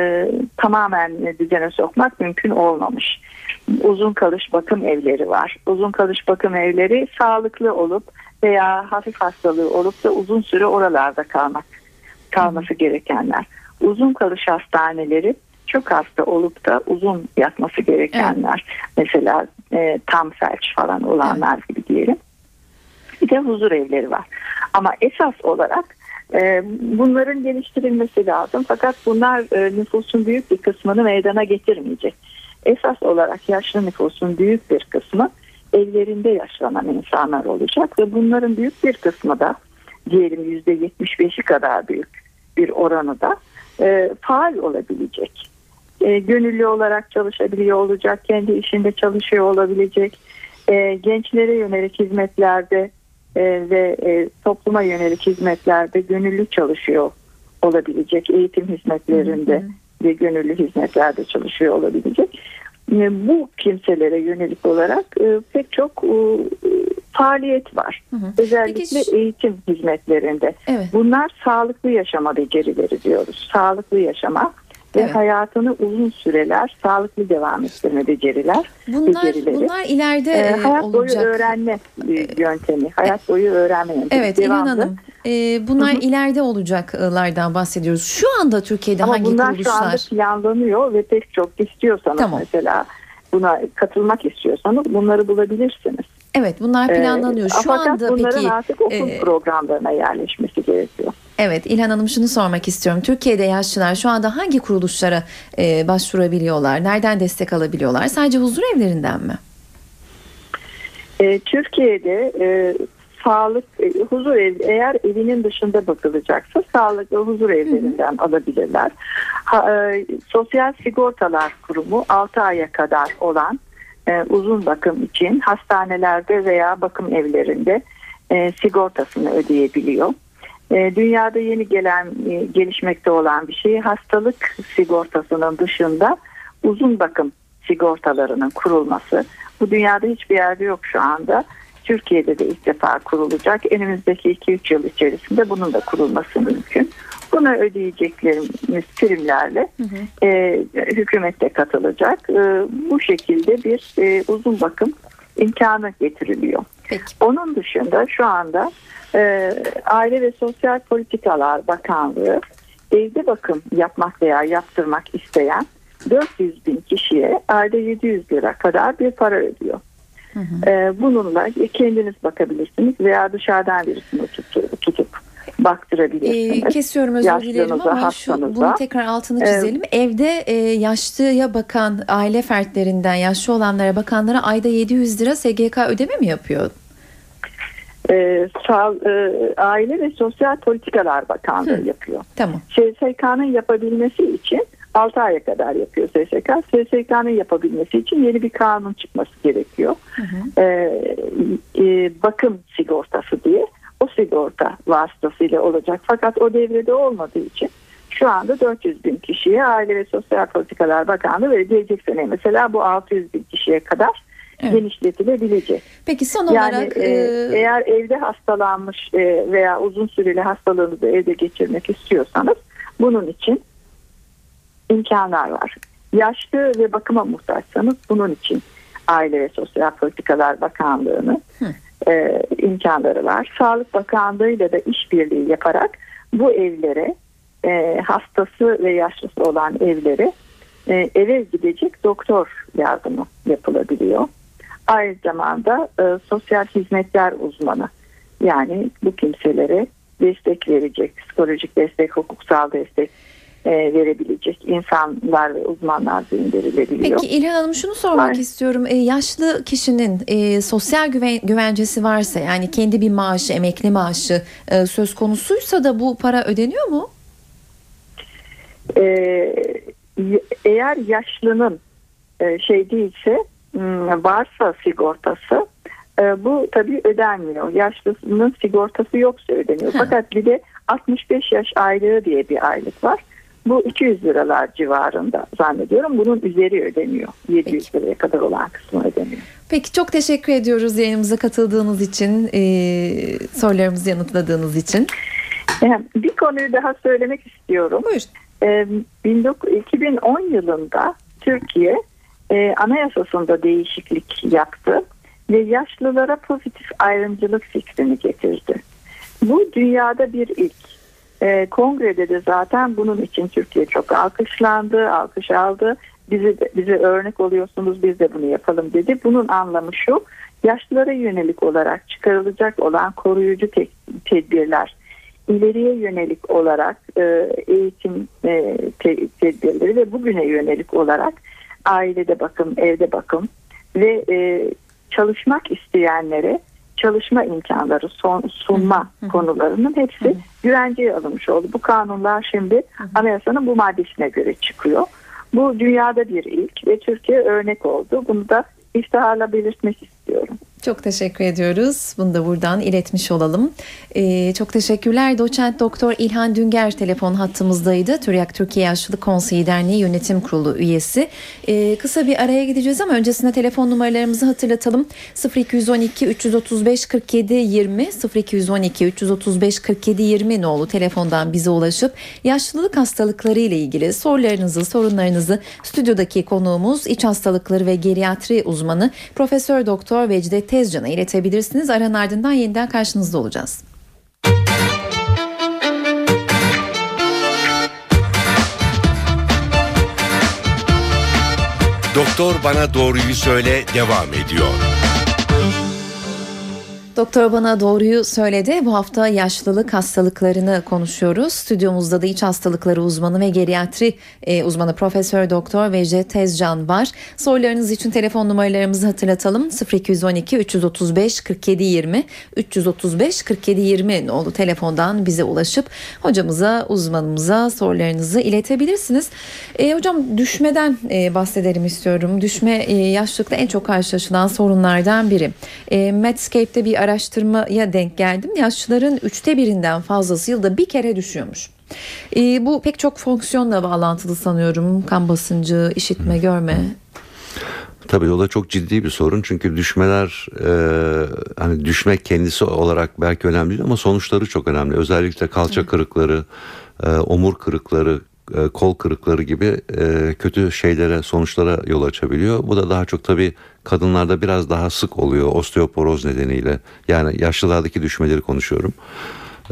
tamamen düzene sokmak mümkün olmamış. uzun kalış bakım evleri var. Uzun kalış bakım evleri sağlıklı olup veya hafif hastalığı olup da uzun süre oralarda kalmak kalması gerekenler. Uzun kalış hastaneleri çok hasta olup da uzun yatması gerekenler. Mesela e, tam felç falan olanlar gibi diyelim. Bir de huzur evleri var. Ama esas olarak bunların geliştirilmesi lazım. Fakat bunlar e, nüfusun büyük bir kısmını meydana getirmeyecek. Esas olarak yaşlı nüfusun büyük bir kısmı evlerinde yaşlanan insanlar olacak ve bunların büyük bir kısmı da diyelim yüzde 75'i kadar büyük bir oranı da e, faal olabilecek. E, gönüllü olarak çalışabiliyor olacak, kendi işinde çalışıyor olabilecek, e, gençlere yönelik hizmetlerde e, ve e, topluma yönelik hizmetlerde gönüllü çalışıyor olabilecek, eğitim hizmetlerinde ve gönüllü hizmetlerde çalışıyor olabilecek. E, bu kimselere yönelik olarak e, pek çok e, faaliyet var. Hı hı. Özellikle Peki eğitim hizmetlerinde. Evet. Bunlar sağlıklı yaşama becerileri diyoruz. Sağlıklı yaşama ve Evet. hayatını uzun süreler sağlıklı devam ettirme beceriler. Bunlar becerileri. bunlar ileride Ee, e, hayat boyu olacak. öğrenme e, yöntemi, hayat boyu öğrenme yöntemi. Evet İlhan Devamlı. Hanım. e, bunlar ileride olacaklardan bahsediyoruz. Şu anda Türkiye'de Ama hangi bunlar şu anda kuruluşlar? planlanıyor ve pek çok istiyorsanız Tamam. mesela buna katılmak istiyorsanız bunları bulabilirsiniz. Evet bunlar Ee, planlanıyor. Şu fakat anda bunların peki artık okul e, programlarına yerleşmesi gerekiyor. Evet İlhan Hanım şunu sormak istiyorum. Türkiye'de yaşlılar şu anda hangi kuruluşlara e, başvurabiliyorlar? Nereden destek alabiliyorlar? Sadece huzur evlerinden mi? E, Türkiye'de e, sağlık e, huzur ev eğer evinin dışında bakılacaksa sağlık ve huzur evlerinden alabilirler. Ha, e, Sosyal Sigortalar Kurumu 6 aya kadar olan e, uzun bakım için hastanelerde veya bakım evlerinde e, sigortasını ödeyebiliyor. E, dünyada yeni gelen gelişmekte olan bir şey hastalık sigortasının dışında uzun bakım sigortalarının kurulması. Bu dünyada hiçbir yerde yok şu anda. Türkiye'de de ilk defa kurulacak. Önümüzdeki 2-3 yıl içerisinde bunun da kurulması mümkün. Buna ödeyeceklerimiz primlerle e, hükümet de katılacak. E, bu şekilde bir e, uzun bakım imkanı getiriliyor. Peki. Onun dışında şu anda e, Aile ve Sosyal Politikalar Bakanlığı evde bakım yapmak veya yaptırmak isteyen 400 bin kişiye ayda 700 lira kadar bir para ödüyor. E, bununla kendiniz bakabilirsiniz veya dışarıdan birisini tutup, tutup E, baktırabilirsiniz. kesiyorum özür dilerim ama şu, bunu tekrar altını çizelim. Evde e, yaşlıya bakan aile fertlerinden yaşlı olanlara bakanlara ayda 700 lira SGK ödeme mi yapıyor? E, sağ, e, Aile ve Sosyal Politikalar Bakanlığı yapıyor. Tamam. SSK'nın yapabilmesi için 6 aya kadar yapıyor SSK. SSK'nın yapabilmesi için yeni bir kanun çıkması gerekiyor. Ee, e, bakım sigortası diye. O sigorta vasıtasıyla olacak. Fakat o devrede olmadığı için şu anda 400 bin kişiye Aile ve Sosyal Politikalar Bakanlığı ve gelecek sene mesela bu 600 bin kişiye kadar Evet. genişletilebilecek. Peki son Yani olarak e, e, eğer evde hastalanmış e, veya uzun süreli hastalığınızı evde geçirmek istiyorsanız bunun için imkanlar var. Yaşlı ve bakıma muhtaçsanız bunun için Aile ve Sosyal Politikalar Bakanlığı'nın e, imkanları var. Sağlık Bakanlığı'yla da işbirliği yaparak bu evlere e, hastası ve yaşlısı olan evlere e, eve gidecek doktor yardımı yapılabiliyor. Aynı zamanda e, sosyal hizmetler uzmanı yani bu kimselere destek verecek, psikolojik destek, hukuksal destek verebilecek insanlar ve uzmanlar gönderilebiliyor. Peki İlhan Hanım şunu sormak Var. istiyorum. E, yaşlı kişinin e, sosyal güven, güvencesi varsa yani kendi bir maaşı, emekli maaşı e, söz konusuysa da bu para ödeniyor mu? Y- eğer yaşlının e, şey değilse m, varsa sigortası e, bu tabii ödenmiyor. Yaşlının sigortası yoksa ödeniyor. Ha. Fakat bir de 65 yaş aylığı diye bir aylık var. Bu 200 liralar civarında zannediyorum. Bunun üzeri ödeniyor. 700 liraya kadar olan kısmı ödeniyor. Peki çok teşekkür ediyoruz yayınımıza katıldığınız için, e, sorularımızı yanıtladığınız için. Yani bir konuyu daha söylemek istiyorum. Buyur. Ee, 19 2010 yılında Türkiye e, anayasasında değişiklik yaptı ve yaşlılara pozitif ayrımcılık fikrini getirdi. Bu dünyada bir ilk. E, kongrede de zaten bunun için Türkiye çok alkışlandı, alkış aldı. Bizi, bize örnek oluyorsunuz biz de bunu yapalım dedi. Bunun anlamı şu, yaşlılara yönelik olarak çıkarılacak olan koruyucu te- tedbirler, ileriye yönelik olarak e, eğitim e, te- tedbirleri ve bugüne yönelik olarak ailede bakım, evde bakım ve e, çalışmak isteyenlere çalışma imkanları son, sunma konularının hepsi güvenceye alınmış oldu. Bu kanunlar şimdi anayasanın bu maddesine göre çıkıyor. Bu dünyada bir ilk ve Türkiye örnek oldu. Bunu da iftiharla belirtmek istiyorum. Çok teşekkür ediyoruz. Bunu da buradan iletmiş olalım. Ee, çok teşekkürler. Doçent Doktor İlhan Dünger telefon hattımızdaydı. TÜRYAK Türkiye Yaşlılık Konseyi Derneği Yönetim Kurulu üyesi. Ee, kısa bir araya gideceğiz ama öncesinde telefon numaralarımızı hatırlatalım. 0212 335 47 20 0212 335 47 20 nolu telefondan bize ulaşıp yaşlılık hastalıkları ile ilgili sorularınızı, sorunlarınızı stüdyodaki konuğumuz iç hastalıkları ve geriatri uzmanı Profesör Doktor Vecdet Tezcan'a iletebilirsiniz. Aranın ardından yeniden karşınızda olacağız. Doktor Bana Doğruyu Söyle devam ediyor. Doktor bana doğruyu söyledi. Bu hafta yaşlılık hastalıklarını konuşuyoruz. Stüdyomuzda da iç hastalıkları uzmanı ve geriatri e, uzmanı Profesör Doktor Vece Tezcan var. Sorularınız için telefon numaralarımızı hatırlatalım. 0212 335 47 20 335 47 20 oldu telefondan bize ulaşıp hocamıza, uzmanımıza sorularınızı iletebilirsiniz. E, hocam düşmeden e, bahsedelim istiyorum. Düşme e, yaşlılıkta en çok karşılaşılan sorunlardan biri. E, Medscape'de bir araştırmaya denk geldim. Yaşlıların üçte birinden fazlası yılda bir kere düşüyormuş. E, bu pek çok fonksiyonla bağlantılı sanıyorum. Kan basıncı, işitme, görme. Tabii o da çok ciddi bir sorun çünkü düşmeler e, hani düşmek kendisi olarak belki önemli değil ama sonuçları çok önemli. Özellikle kalça kırıkları, e, omur kırıkları, e, kol kırıkları gibi e, kötü şeylere sonuçlara yol açabiliyor. Bu da daha çok tabii kadınlarda biraz daha sık oluyor osteoporoz nedeniyle. Yani yaşlılardaki düşmeleri konuşuyorum.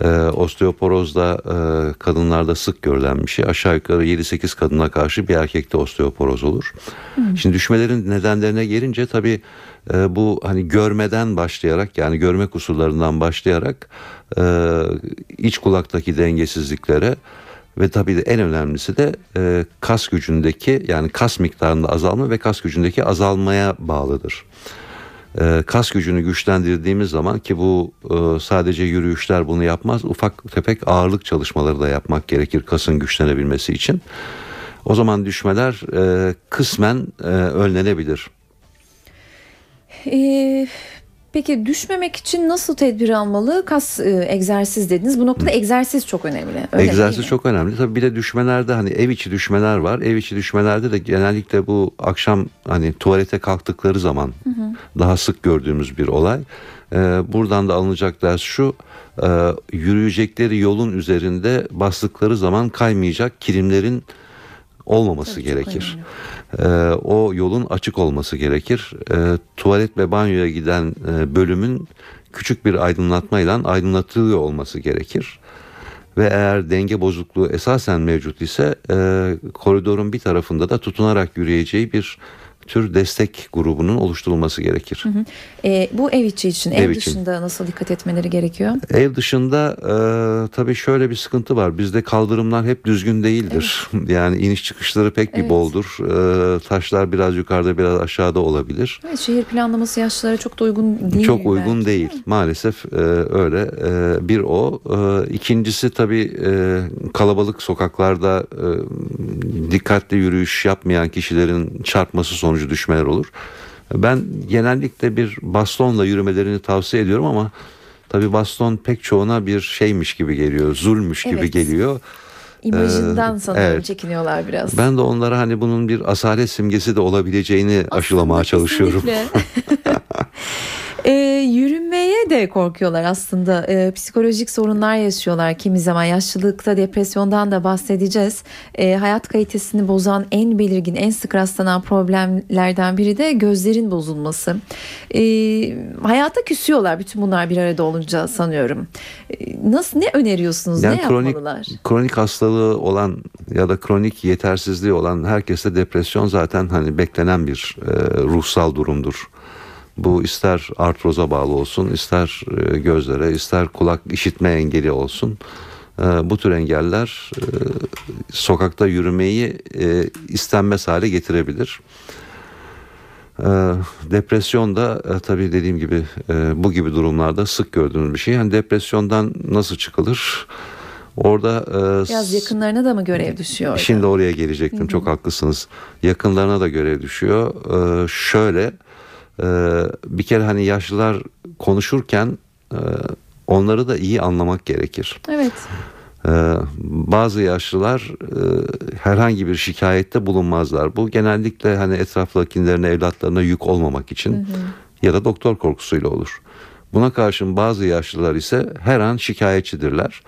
E, osteoporoz da e, kadınlarda sık görülen bir şey. Aşağı yukarı 7-8 kadına karşı bir erkekte osteoporoz olur. Şimdi düşmelerin nedenlerine gelince tabii e, bu hani görmeden başlayarak yani görme kusurlarından başlayarak e, iç kulaktaki dengesizliklere ve tabii de en önemlisi de e, kas gücündeki yani kas miktarında azalma ve kas gücündeki azalmaya bağlıdır. E, kas gücünü güçlendirdiğimiz zaman ki bu e, sadece yürüyüşler bunu yapmaz ufak tefek ağırlık çalışmaları da yapmak gerekir kasın güçlenebilmesi için. O zaman düşmeler e, kısmen e, önlenebilir. E, peki düşmemek için nasıl tedbir almalı? Kas e, egzersiz dediniz. Bu noktada egzersiz çok önemli. Öyle Egzersiz çok önemli. Tabii bir de düşmelerde hani ev içi düşmeler var. Ev içi düşmelerde de genellikle bu akşam hani tuvalete kalktıkları zaman daha sık gördüğümüz bir olay. Ee, buradan da alınacak ders şu. e, yürüyecekleri yolun üzerinde bastıkları zaman kaymayacak kilimlerin olmaması Tabii gerekir. Ee, o yolun açık olması gerekir. Ee, tuvalet ve banyoya giden e, bölümün küçük bir aydınlatmayla aydınlatılıyor olması gerekir. Ve eğer denge bozukluğu esasen mevcut ise e, koridorun bir tarafında da tutunarak yürüyeceği bir tür destek grubunun oluşturulması gerekir. E, bu ev içi için, ev, Ev için. dışında nasıl dikkat etmeleri gerekiyor? Ev dışında e, tabii şöyle bir sıkıntı var. Bizde kaldırımlar hep düzgün değildir. Yani iniş çıkışları pek bir Evet. boldur. E, taşlar biraz yukarıda biraz aşağıda olabilir. Evet, şehir planlaması yaşlılara çok da uygun değil. Çok uygun belki. değil. Maalesef e, öyle. E, bir o. E, ikincisi tabii e, kalabalık sokaklarda e, dikkatli yürüyüş yapmayan kişilerin çarpması sonucu düşmeler olur. Ben genellikle bir bastonla yürümelerini tavsiye ediyorum ama tabii baston pek çoğuna bir şeymiş gibi geliyor. Zulmüş gibi Evet. geliyor. İmajından Ee, sanırım evet. çekiniyorlar biraz. Ben de onlara hani bunun bir asalet simgesi de olabileceğini aşılamaya çalışıyorum. E, yürümeye de korkuyorlar aslında. E, psikolojik sorunlar yaşıyorlar kimi zaman. Yaşlılıkta depresyondan da bahsedeceğiz. E, hayat kalitesini bozan en belirgin, en sık rastlanan problemlerden biri de gözlerin bozulması. E, hayata küsüyorlar bütün bunlar bir arada olunca sanıyorum. E, nasıl ne öneriyorsunuz? Yani ne kronik, yapmalılar? kronik hastalığı olan ya da kronik yetersizliği olan herkeste depresyon zaten hani beklenen bir e, ruhsal durumdur. Bu ister artroza bağlı olsun, ister e, gözlere, ister kulak işitme engeli olsun. E, bu tür engeller e, sokakta yürümeyi istenmez hale getirebilir. Depresyon da tabii dediğim gibi bu gibi durumlarda sık gördüğümüz bir şey. Yani depresyondan nasıl çıkılır? Orada Biraz yakınlarına da mı görev düşüyor? Şimdi oraya gelecektim. Çok haklısınız. Yakınlarına da görev düşüyor. Şöyle bir kere hani yaşlılar konuşurken e, onları da iyi anlamak gerekir. Evet. Ee, bazı yaşlılar e, herhangi bir şikayette bulunmazlar. Bu genellikle hani etraftakilerine evlatlarına yük olmamak için ya da doktor korkusuyla olur. Buna karşın bazı yaşlılar ise her an şikayetçidirler.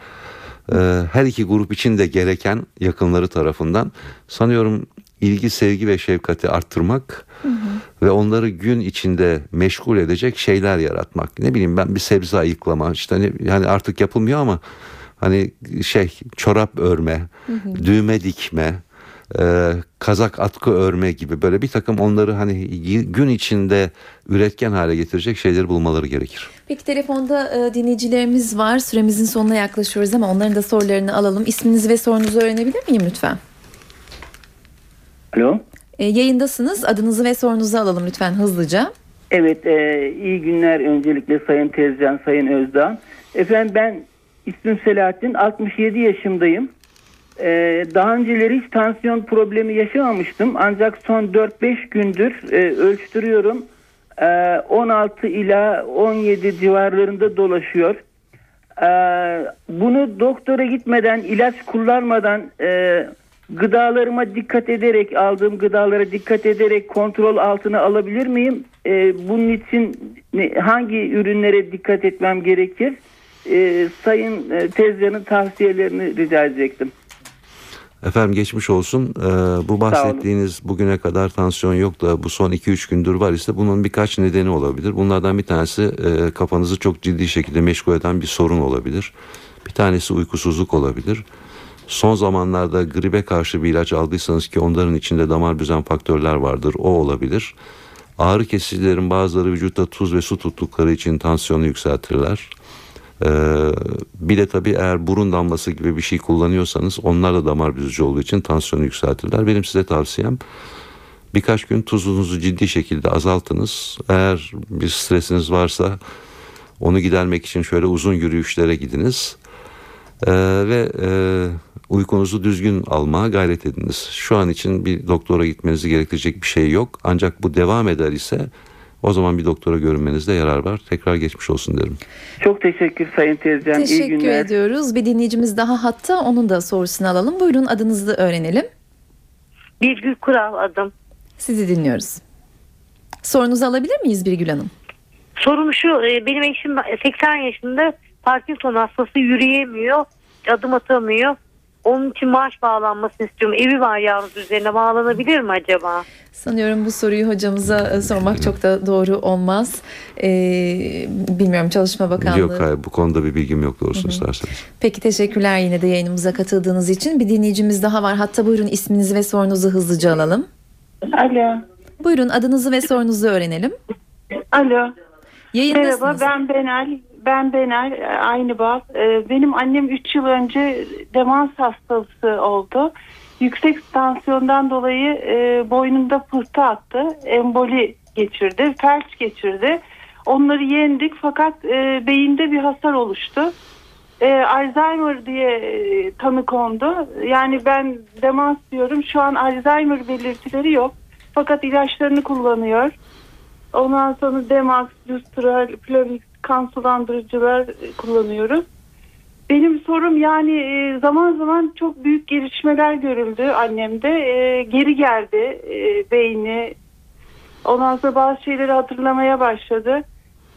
Ee, her iki grup için de gereken yakınları tarafından sanıyorum ilgi, sevgi ve şefkati arttırmak ve onları gün içinde meşgul edecek şeyler yaratmak. Ne bileyim ben bir sebze ayıklama işte hani yani artık yapılmıyor ama hani şey çorap örme, düğme dikme, e, kazak atkı örme gibi böyle bir takım onları hani gün içinde üretken hale getirecek şeyleri bulmaları gerekir. Peki telefonda e, dinleyicilerimiz var. Süremizin sonuna yaklaşıyoruz ama onların da sorularını alalım. İsminizi ve sorunuzu öğrenebilir miyim lütfen? Alo. E, yayındasınız. Adınızı ve sorunuzu alalım lütfen hızlıca. Evet, e, iyi günler öncelikle Sayın Tezcan, Sayın Özdağ. Efendim ben ismim Selahattin, 67 yaşındayım. E, daha önceleri hiç tansiyon problemi yaşamamıştım. Ancak son 4-5 gündür e, ölçtürüyorum. E, 16 ila 17 civarlarında dolaşıyor. E, bunu doktora gitmeden, ilaç kullanmadan... E, gıdalarıma dikkat ederek aldığım gıdalara dikkat ederek kontrol altına alabilir miyim? Ee, bunun için hangi ürünlere dikkat etmem gerekir? Ee, Sayın e, Tezcan'ın tavsiyelerini rica edecektim. Efendim geçmiş olsun. Ee, bu bahsettiğiniz bugüne kadar tansiyon yok da bu son 2-3 gündür var ise bunun birkaç nedeni olabilir. Bunlardan bir tanesi e, kafanızı çok ciddi şekilde meşgul eden bir sorun olabilir. Bir tanesi uykusuzluk olabilir. Son zamanlarda gribe karşı bir ilaç aldıysanız ki onların içinde damar büzen faktörler vardır. O olabilir. Ağrı kesicilerin bazıları vücutta tuz ve su tuttukları için tansiyonu yükseltirler. Ee, bir de tabii eğer burun damlası gibi bir şey kullanıyorsanız onlar da damar büzücü olduğu için tansiyonu yükseltirler. Benim size tavsiyem birkaç gün tuzunuzu ciddi şekilde azaltınız. Eğer bir stresiniz varsa onu gidermek için şöyle uzun yürüyüşlere gidiniz. Ee, ve e, uykunuzu düzgün almaya gayret ediniz. Şu an için bir doktora gitmenizi gerektirecek bir şey yok. Ancak bu devam eder ise o zaman bir doktora görünmenizde yarar var. Tekrar geçmiş olsun derim. Çok teşekkür Sayın Tezcan. Teşekkür İyi günler. ediyoruz. Bir dinleyicimiz daha hatta onun da sorusunu alalım. Buyurun adınızı öğrenelim. Birgül Kural adım. Sizi dinliyoruz. Sorunuzu alabilir miyiz Birgül Hanım? Sorum şu e, benim eşim 80 yaşında Parkinson hastası yürüyemiyor adım atamıyor. Onun için maaş bağlanmasını istiyorum. Evi var yalnız üzerine bağlanabilir mi acaba? Sanıyorum bu soruyu hocamıza e, sormak çok da doğru olmaz. Ee, bilmiyorum Çalışma Bakanlığı. Yok hayır bu konuda bir bilgim yok doğrusunu isterseniz. Peki teşekkürler yine de yayınımıza katıldığınız için. Bir dinleyicimiz daha var. Hatta buyurun isminizi ve sorunuzu hızlıca alalım. Alo. Buyurun adınızı ve sorunuzu öğrenelim. Alo. Yayındasınız. Merhaba ben Benel. Ben Benel. e, Aynı bal. E, Benim annem 3 yıl önce demans hastası oldu. Yüksek tansiyondan dolayı e, boynunda pıhtı attı. Emboli geçirdi. Felç geçirdi. Onları yendik fakat beyinde bir hasar oluştu. Alzheimer diye tanı kondu. Yani ben demans diyorum. Şu an Alzheimer belirtileri yok. Fakat ilaçlarını kullanıyor. Ondan sonra Demax, Lustral, Plavix, kan sulandırıcılar e, kullanıyoruz. Benim sorum yani e, zaman zaman çok büyük gelişmeler görüldü annemde. E, Geri geldi e, beyni. Ondan sonra bazı şeyleri hatırlamaya başladı.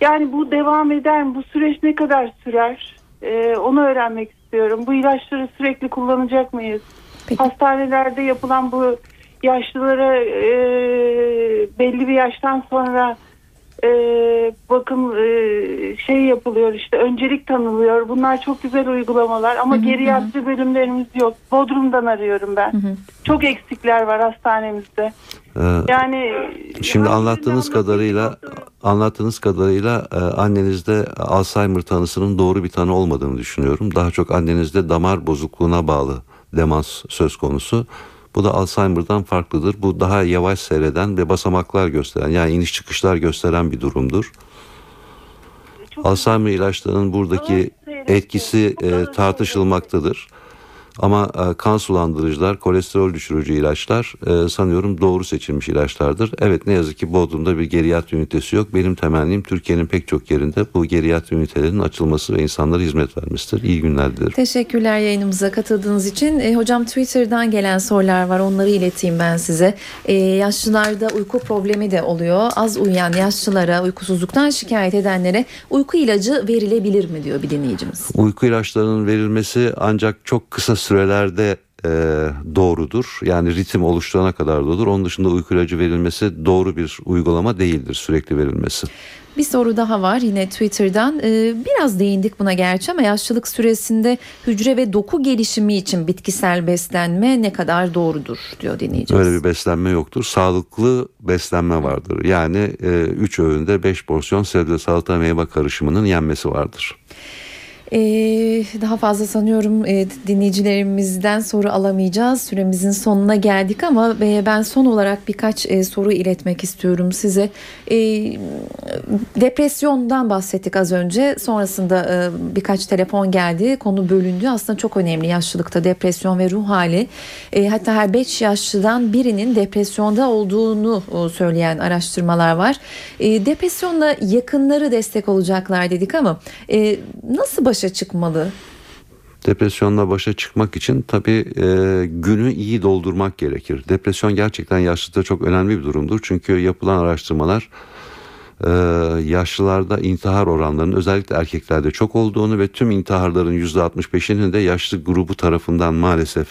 Yani bu devam eder mi? Bu süreç ne kadar sürer? Ee, onu öğrenmek istiyorum. Bu ilaçları sürekli kullanacak mıyız? Peki. Hastanelerde yapılan bu yaşlılara e, belli bir yaştan sonra e, bakım e, şey yapılıyor işte öncelik tanılıyor. Bunlar çok güzel uygulamalar ama geriatri bölümlerimiz yok. Bodrum'dan arıyorum ben. Çok eksikler var hastanemizde. Ee, Yani Şimdi anlattığınız kadarıyla anlattığınız kadarıyla e, annenizde Alzheimer tanısının doğru bir tanı olmadığını düşünüyorum. Daha çok annenizde damar bozukluğuna bağlı demans söz konusu. Bu da Alzheimer'dan farklıdır. Bu daha yavaş seyreden ve basamaklar gösteren yani iniş çıkışlar gösteren bir durumdur. Çok Alzheimer ilaçlarının buradaki etkisi e, tartışılmaktadır. Ama e, kan sulandırıcılar, kolesterol düşürücü ilaçlar e, sanıyorum doğru seçilmiş ilaçlardır. Evet ne yazık ki Bodrum'da bir geriyatri ünitesi yok. Benim temennim Türkiye'nin pek çok yerinde bu geriyatri ünitelerinin açılması ve insanlara hizmet vermesidir. İyi günler dilerim. Teşekkürler yayınımıza katıldığınız için. E, hocam Twitter'dan gelen sorular var. Onları ileteyim ben size. E, yaşlılarda uyku problemi de oluyor. Az uyuyan yaşlılara, uykusuzluktan şikayet edenlere uyku ilacı verilebilir mi diyor bir dinleyicimiz. Uyku ilaçlarının verilmesi ancak çok kısa sürelerde e, doğrudur. Yani ritim oluşturana kadar doğrudur. Onun dışında uyku ilacı verilmesi doğru bir uygulama değildir sürekli verilmesi. Bir soru daha var yine Twitter'dan. Ee, biraz değindik buna gerçi ama yaşlılık süresinde hücre ve doku gelişimi için bitkisel beslenme ne kadar doğrudur diyor dinleyicimiz. Öyle bir beslenme yoktur. Sağlıklı beslenme vardır. Yani 3 öğünde 5 porsiyon sebze salata meyve karışımının yenmesi vardır. Ee, daha fazla sanıyorum e, dinleyicilerimizden soru alamayacağız. Süremizin sonuna geldik ama e, ben son olarak birkaç e, soru iletmek istiyorum size. E, depresyondan bahsettik az önce. Sonrasında e, birkaç telefon geldi. Konu bölündü. Aslında çok önemli yaşlılıkta depresyon ve ruh hali. E, hatta her 5 yaşlıdan birinin depresyonda olduğunu e, söyleyen araştırmalar var. E, depresyonla yakınları destek olacaklar dedik ama e, nasıl başa çıkmalı? Depresyonla başa çıkmak için tabii e, günü iyi doldurmak gerekir. Depresyon gerçekten yaşlıda çok önemli bir durumdur. Çünkü yapılan araştırmalar e, yaşlılarda intihar oranlarının özellikle erkeklerde çok olduğunu ve tüm intiharların %65'inin de yaşlı grubu tarafından maalesef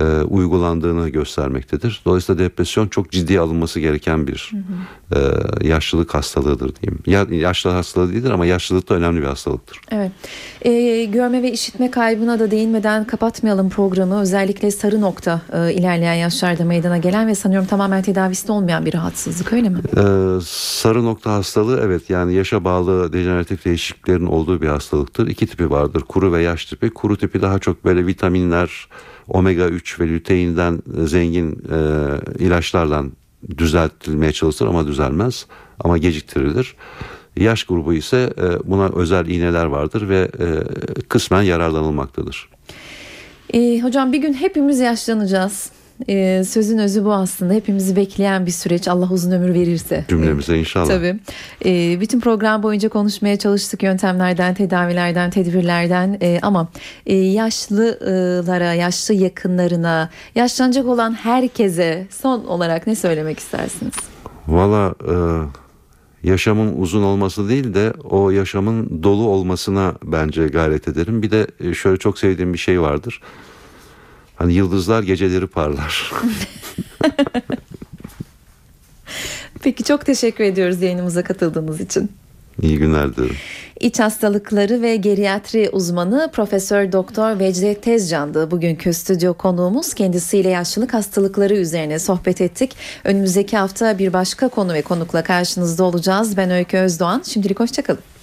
e, uygulandığını göstermektedir. Dolayısıyla depresyon çok ciddiye alınması gereken bir e, yaşlılık hastalığıdır diyeyim. Ya, yaşlı hastalığı değildir ama yaşlılık da önemli bir hastalıktır. Evet. Ee, görme ve işitme kaybına da değinmeden kapatmayalım programı. Özellikle sarı nokta e, ilerleyen yaşlarda meydana gelen ve sanıyorum tamamen tedavisi olmayan bir rahatsızlık öyle mi? Ee, sarı nokta hastalığı evet yani yaşa bağlı dejeneratif değişikliklerin olduğu bir hastalıktır. İki tipi vardır kuru ve yaş tipi. Kuru tipi daha çok böyle vitaminler, omega 3 ve lüteinden zengin e, ilaçlardan düzeltilmeye çalışılır ama düzelmez ama geciktirilir. Yaş grubu ise e, buna özel iğneler vardır ve e, kısmen yararlanılmaktadır. Ee, hocam bir gün hepimiz yaşlanacağız. Ee, sözün özü bu aslında. Hepimizi bekleyen bir süreç. Allah uzun ömür verirse. Cümlemize inşallah. Tabii. Ee, bütün program boyunca konuşmaya çalıştık yöntemlerden, tedavilerden, tedbirlerden Ee, ama e, yaşlılara, yaşlı yakınlarına, yaşlanacak olan herkese son olarak ne söylemek istersiniz? Valla e, yaşamın uzun olması değil de o yaşamın dolu olmasına bence gayret ederim. Bir de e, şöyle çok sevdiğim bir şey vardır. Hani yıldızlar geceleri parlar. Peki çok teşekkür ediyoruz yayınımıza katıldığınız için. İyi günler dilerim. İç hastalıkları ve geriatri uzmanı Profesör Doktor Vecdet Tezcan'dı bugünkü stüdyo konuğumuz. Kendisiyle yaşlılık hastalıkları üzerine sohbet ettik. Önümüzdeki hafta bir başka konu ve konukla karşınızda olacağız. Ben Öykü Özdoğan. Şimdilik hoşçakalın.